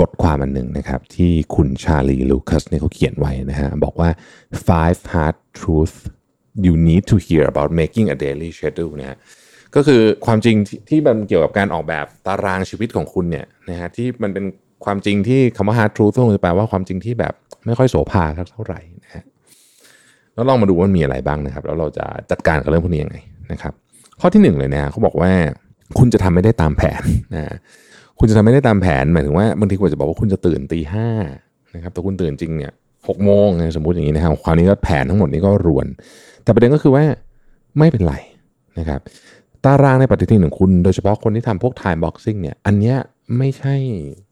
บทความอันหนึ่งนะครับที่คุณชาลีลูคัสเนี่ยเขาเขียนไว้นะฮะบอกว่า five hard truth you need to hear about making a daily schedule นะฮะก็คือความจริงที่มันเกี่ยวกับการออกแบบตารางชีวิตของคุณเนี่ยนะฮะที่มันเป็นความจริงที่คำว่า hard truth ต้องแปลว่าความจริงที่แบบไม่ค่อยโสภาเท่าไหร่นะฮะแล้วลองมาดูว่ามันมีอะไรบ้างนะครับ แล้วเราจะจัดการกับเรื่องพวกนี้ยังไงนะครับ ข้อที่หนึ่งเลยนะเขาบอกว่าคุณจะทำไม่ได้ตามแผนนะฮะ คุณจะทำไม่ได้ตามแผนหมายถึงว่าบางทีคุณจะบอกว่าคุณจะตื่นตีห้านะครับแต่คุณตื่นจริงเนี่ยหกโมงนะสมมติอย่างนี้นะครับคราวนี้ก็แผนทั้งหมดนี้ก็รวน แต่ประเด็นก็คือว่าไม่เป็นไรนะครับตารางในปฏิทินของคุณโดยเฉพาะคนที่ทำพวก time boxing เนี่ยอันเนี้ยไม่ใช่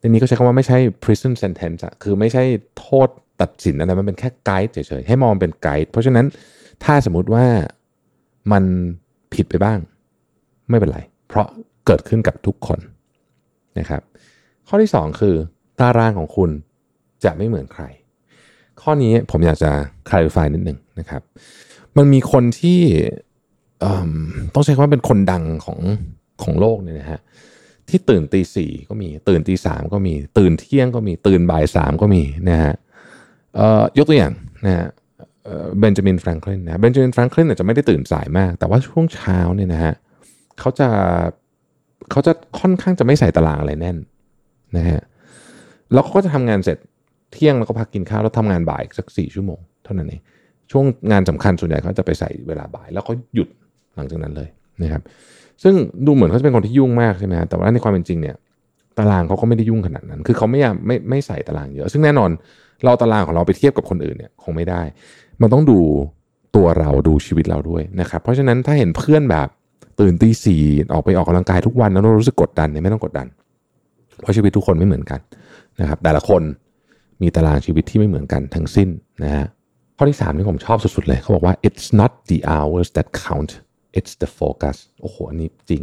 ในนี้ก็ใช้คำว่าไม่ใช่ prison sentence คือไม่ใช่โทษตัดสินอะไรมันเป็นแค่ไกด์เฉยๆ ให้มองเป็นไกด์เพราะฉะนั้นถ้าสมมุติว่ามันผิดไปบ้าง ไม่เป็นไร เพราะเกิดขึ้นกับทุกคน นะครับ ข้อที่ 2 คือ ตารางของคุณจะไม่เหมือนใคร ข้อนี้ผมอยากจะ clarify นิดหนึ่งนะครับ มันมีคนที่ต้องใช้คำว่าเป็นคนดังของของโลกเนี่ยนะฮะที่ตื่นตีสี่ก็มีตื่นตีสามก็มีตื่นเที่ยงก็มีตื่นบ่ายสามก็มีนะฮะยกตัวอย่างนะฮะเบนจามินแฟรงคลินนะเบนจามินแฟรงคลินอาจจะไม่ได้ตื่นสายมาก แต่ว่าช่วงเช้าเนี่ยนะฮะเขาจะ เขาจะค่อนข้างจะไม่ใส่ตารางอะไรแน่นนะฮะแล้วเขาก็จะทำงานเสร็จเที่ยงแล้วก็พักกินข้าวแล้วทำงานบ่ายสักสี่ชั่วโมง เท่านั้นเองช่วงงานสำคัญส่วนใหญ่เขาจะไปใส่เวลาบ่าย แล้วเขาหยุดหลังจากนั้นเลยนะครับ ซึ่งดูเหมือนเขาจะเป็นคนที่ยุ่งมากใช่ไหมฮะแต่ว่าในความเป็นจริงเนี่ย ตารางเขาก็ไม่ได้ยุ่งขนาดนั้น คือเขาไม่ยาไม่ไม่ใส่ตารางเยอะ ซึ่งแน่นอนเราตารางของเราไปเทียบกับคนอื่นเนี่ยคงไม่ได้ มันต้องดูตัวเราดูชีวิตเราด้วยนะครับ เพราะฉะนั้นถ้าเห็นเพื่อนแบบ ตื่นตีสี่ออกไปออกกำลังกายทุกวันแล้วรู้สึกกดดันเนี่ยไม่ต้องกดดัน เพราะชีวิตทุกคนไม่เหมือนกันนะครับ แต่ละคนมีตารางชีวิตที่ไม่เหมือนกันทั้งสิ้นนะฮะข้อที่3ที่ผมชอบสุดๆเลยเขาบอกว่า it's not the hours that count it's the focus โอ้โหอันนี้จริง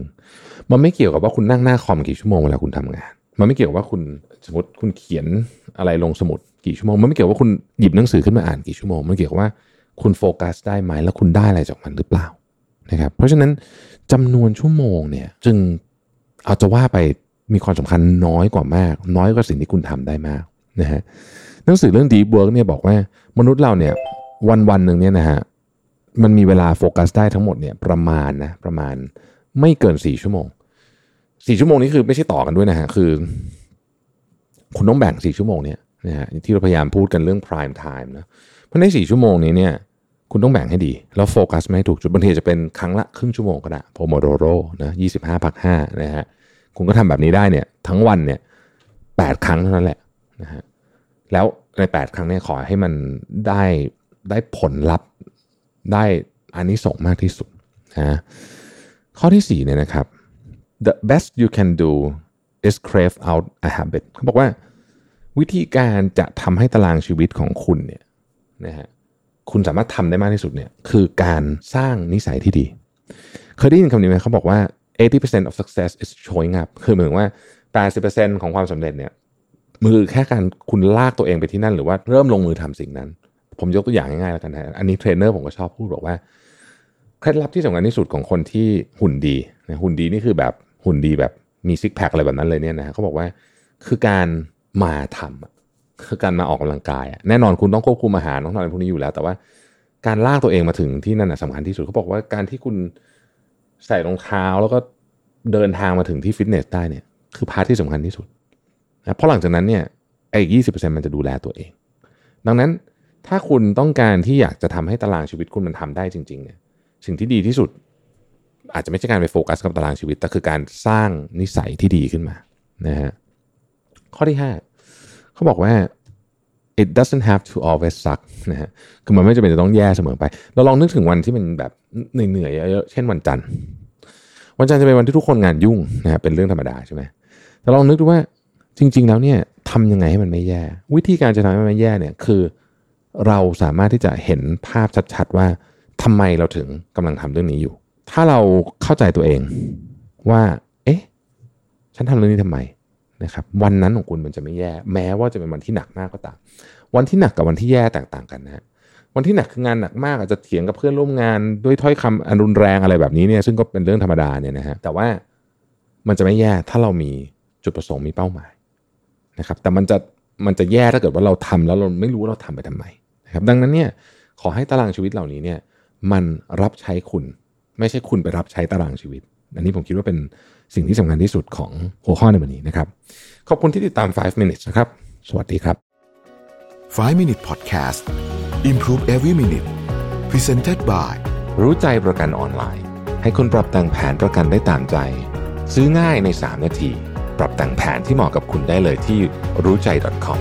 มันไม่เกี่ยวกับว่าคุณนั่งหน้าคอมกี่ชั่วโมงเวลาคุณทำงาน มันไม่เกี่ยวว่าคุณสมมติคุณเขียนอะไรลงสมุดกี่ชั่วโมง มันไม่เกี่ยวว่าคุณหยิบหนังสือขึ้นมาอ่านกี่ชั่วโมง มันเกี่ยวกับว่าคุณโฟกัสได้ไหมแล้วคุณได้อะไรจากมันหรือเปล่า นะครับเพราะฉะนั้นจำนวนชั่วโมงเนี่ยจึงเอาจะว่าไปมีความสำคัญน้อยกว่ามาก น้อยกว่าสิ่งที่คุณทำได้มากนะฮะหนังสือเรื่อง Deep Work เนี่ยบอกว่ามนุษย์เราเนี่ยวันวันหนึ่งเนี่ยนะฮะมันมีเวลาโฟกัสได้ทั้งหมดเนี่ยประมาณนะประมาณไม่เกินสี่ชั่วโมงสี่ชั่วโมงนี้คือไม่ใช่ต่อกันด้วยนะฮะคือ คุณต้องแบ่งสี่ชั่วโมงเนี่ยนะฮะที่เราพยายามพูดกันเรื่อง prime time นะเพราะในสี่ชั่วโมงนี้เนี่ย คุณต้องแบ่งให้ดี แล้วโฟกัสไม่ถูกจุดบางทีจะเป็นครั้งละครึ่งชั่วโมงก็ได้โพโมโดโรนะยี่สิบห้าพักห้านะฮะคุณก็ทำแบบนี้ได้เนี่ยทั้งวันเนี่ยแปดครั้งเท่านั้นแหละนะฮะแล้วใน 8 ครั้งเนี่ยขอให้มันได้ได้ผลลัพธ์ได้อันนี้ส่งส์มากที่สุดนะข้อที่4เนี่ยนะครับ the best you can do is crave out a habit เขาบอกว่าวิธีการจะทำให้ตารางชีวิตของคุณเนี่ยนะฮะ คุณสามารถทำได้มากที่สุดเนี่ยคือการสร้างนิสัยที่ดี เคยได้ยินคำนี้ไหมเขาบอกว่า 80% of success is showing up คือเหมายถึงว่า 80%ของความสำเร็จเนี่ยคือแค่การคุณลากตัวเองไปที่นั่น หรือว่าเริ่มลงมือทำสิ่งนั้น ผมยกตัวอย่างง่ายๆแล้วกันนะอันนี้เทรนเนอร์ผมก็ชอบพูดบอกว่าเคล็ดลับที่สำคัญที่สุดของคนที่หุ่นดีนะหุ่นดีนี่คือแบบหุ่นดีแบบมี six pack อะไรแบบนั้นเลยเนี่ยนะเขาบอกว่าคือการมาทำ คือการมาออกกำลังกายแน่นอนคุณต้องควบคุมอาหารต้องทำอะไรพวกนี้อยู่แล้ว แต่ว่าการลากตัวเองมาถึงที่นั่นสำคัญที่สุดเขาบอกว่าการที่คุณใส่รองเท้าแล้วก็เดินทางมาถึงที่ฟิตเนสได้เนี่ย คือ part ที่สำคัญที่สุดนะเพราะหลังจากนั้นเนี่ยไอ้ยี่สิบเปอร์เซ็นต์มันจะดูแลตัวเอง ดังนั้นถ้าคุณต้องการที่อยากจะทำให้ตารางชีวิตคุณมันทำได้จริง ๆ เนี่ย สิ่งที่ดีที่สุด อาจจะไม่ใช่การไปโฟกัสกับตารางชีวิต แต่คือการสร้างนิสัยที่ดีขึ้นมานะฮะข้อที่ห้า เขาบอกว่า it doesn't have to always suck นะฮะคือมันไม่จำเป็นจะต้องแย่เสมอไป เราลองนึกถึงวันที่มันแบบเหนื่อยๆเยอะเช่นวันจันทร์ วันจันทร์จะเป็นวันที่ทุกคนงานยุ่งนะฮะเป็นเรื่องธรรมดาใช่ไหมแต่ลองนึกดูว่าจริง ๆ แล้วเนี่ยทำยังไงให้มันไม่แย่ วิธีการจะทำให้มันไม่แย่เนี่ยคือ เราสามารถที่จะเห็นภาพชัดๆว่าทำไมเราถึงกำลังทำเรื่องนี้อยู่ ถ้าเราเข้าใจตัวเองว่า เอ๊ะ ฉันทำเรื่องนี้ทำไม นะครับวันนั้นของคุณมันจะไม่แย่ แม้ว่าจะเป็นวันที่หนักมากก็ตาม วันที่หนักกับวันที่แย่แตกต่างกันนะวันที่หนักคืองานหนักมากอาจจะเถียงกับเพื่อนร่วมงานด้วยถ้อยคำอันรุนแรงอะไรแบบนี้เนี่ยซึ่งก็เป็นเรื่องธรรมดาเนี่ยนะฮะแต่ว่ามันจะไม่แย่ถ้าเรามีจุดประสงค์มีเป้าหมายนะครับแต่มันจะมันจะแย่ถ้าเกิดว่าเราทำแล้วเราไม่รู้ว่าเราทำไปทำไมนะครับดังนั้นเนี่ยขอให้ตารางชีวิตเหล่านี้เนี่ยมันรับใช้คุณ ไม่ใช่คุณไปรับใช้ตารางชีวิต อันนี้ผมคิดว่าเป็นสิ่งที่สำคัญที่สุดของหัวข้อในวันนี้นะครับ ขอบคุณที่ติดตาม 5 minutes นะครับ สวัสดีครับ 5 Minute Podcast Improve Every Minute Presented by รู้ใจประกันออนไลน์ ให้คุณปรับแต่งแผนประกันได้ตามใจ ซื้อง่ายใน 3 นาที ปรับแต่งแผนที่เหมาะกับคุณได้เลยที่รู้ใจ .com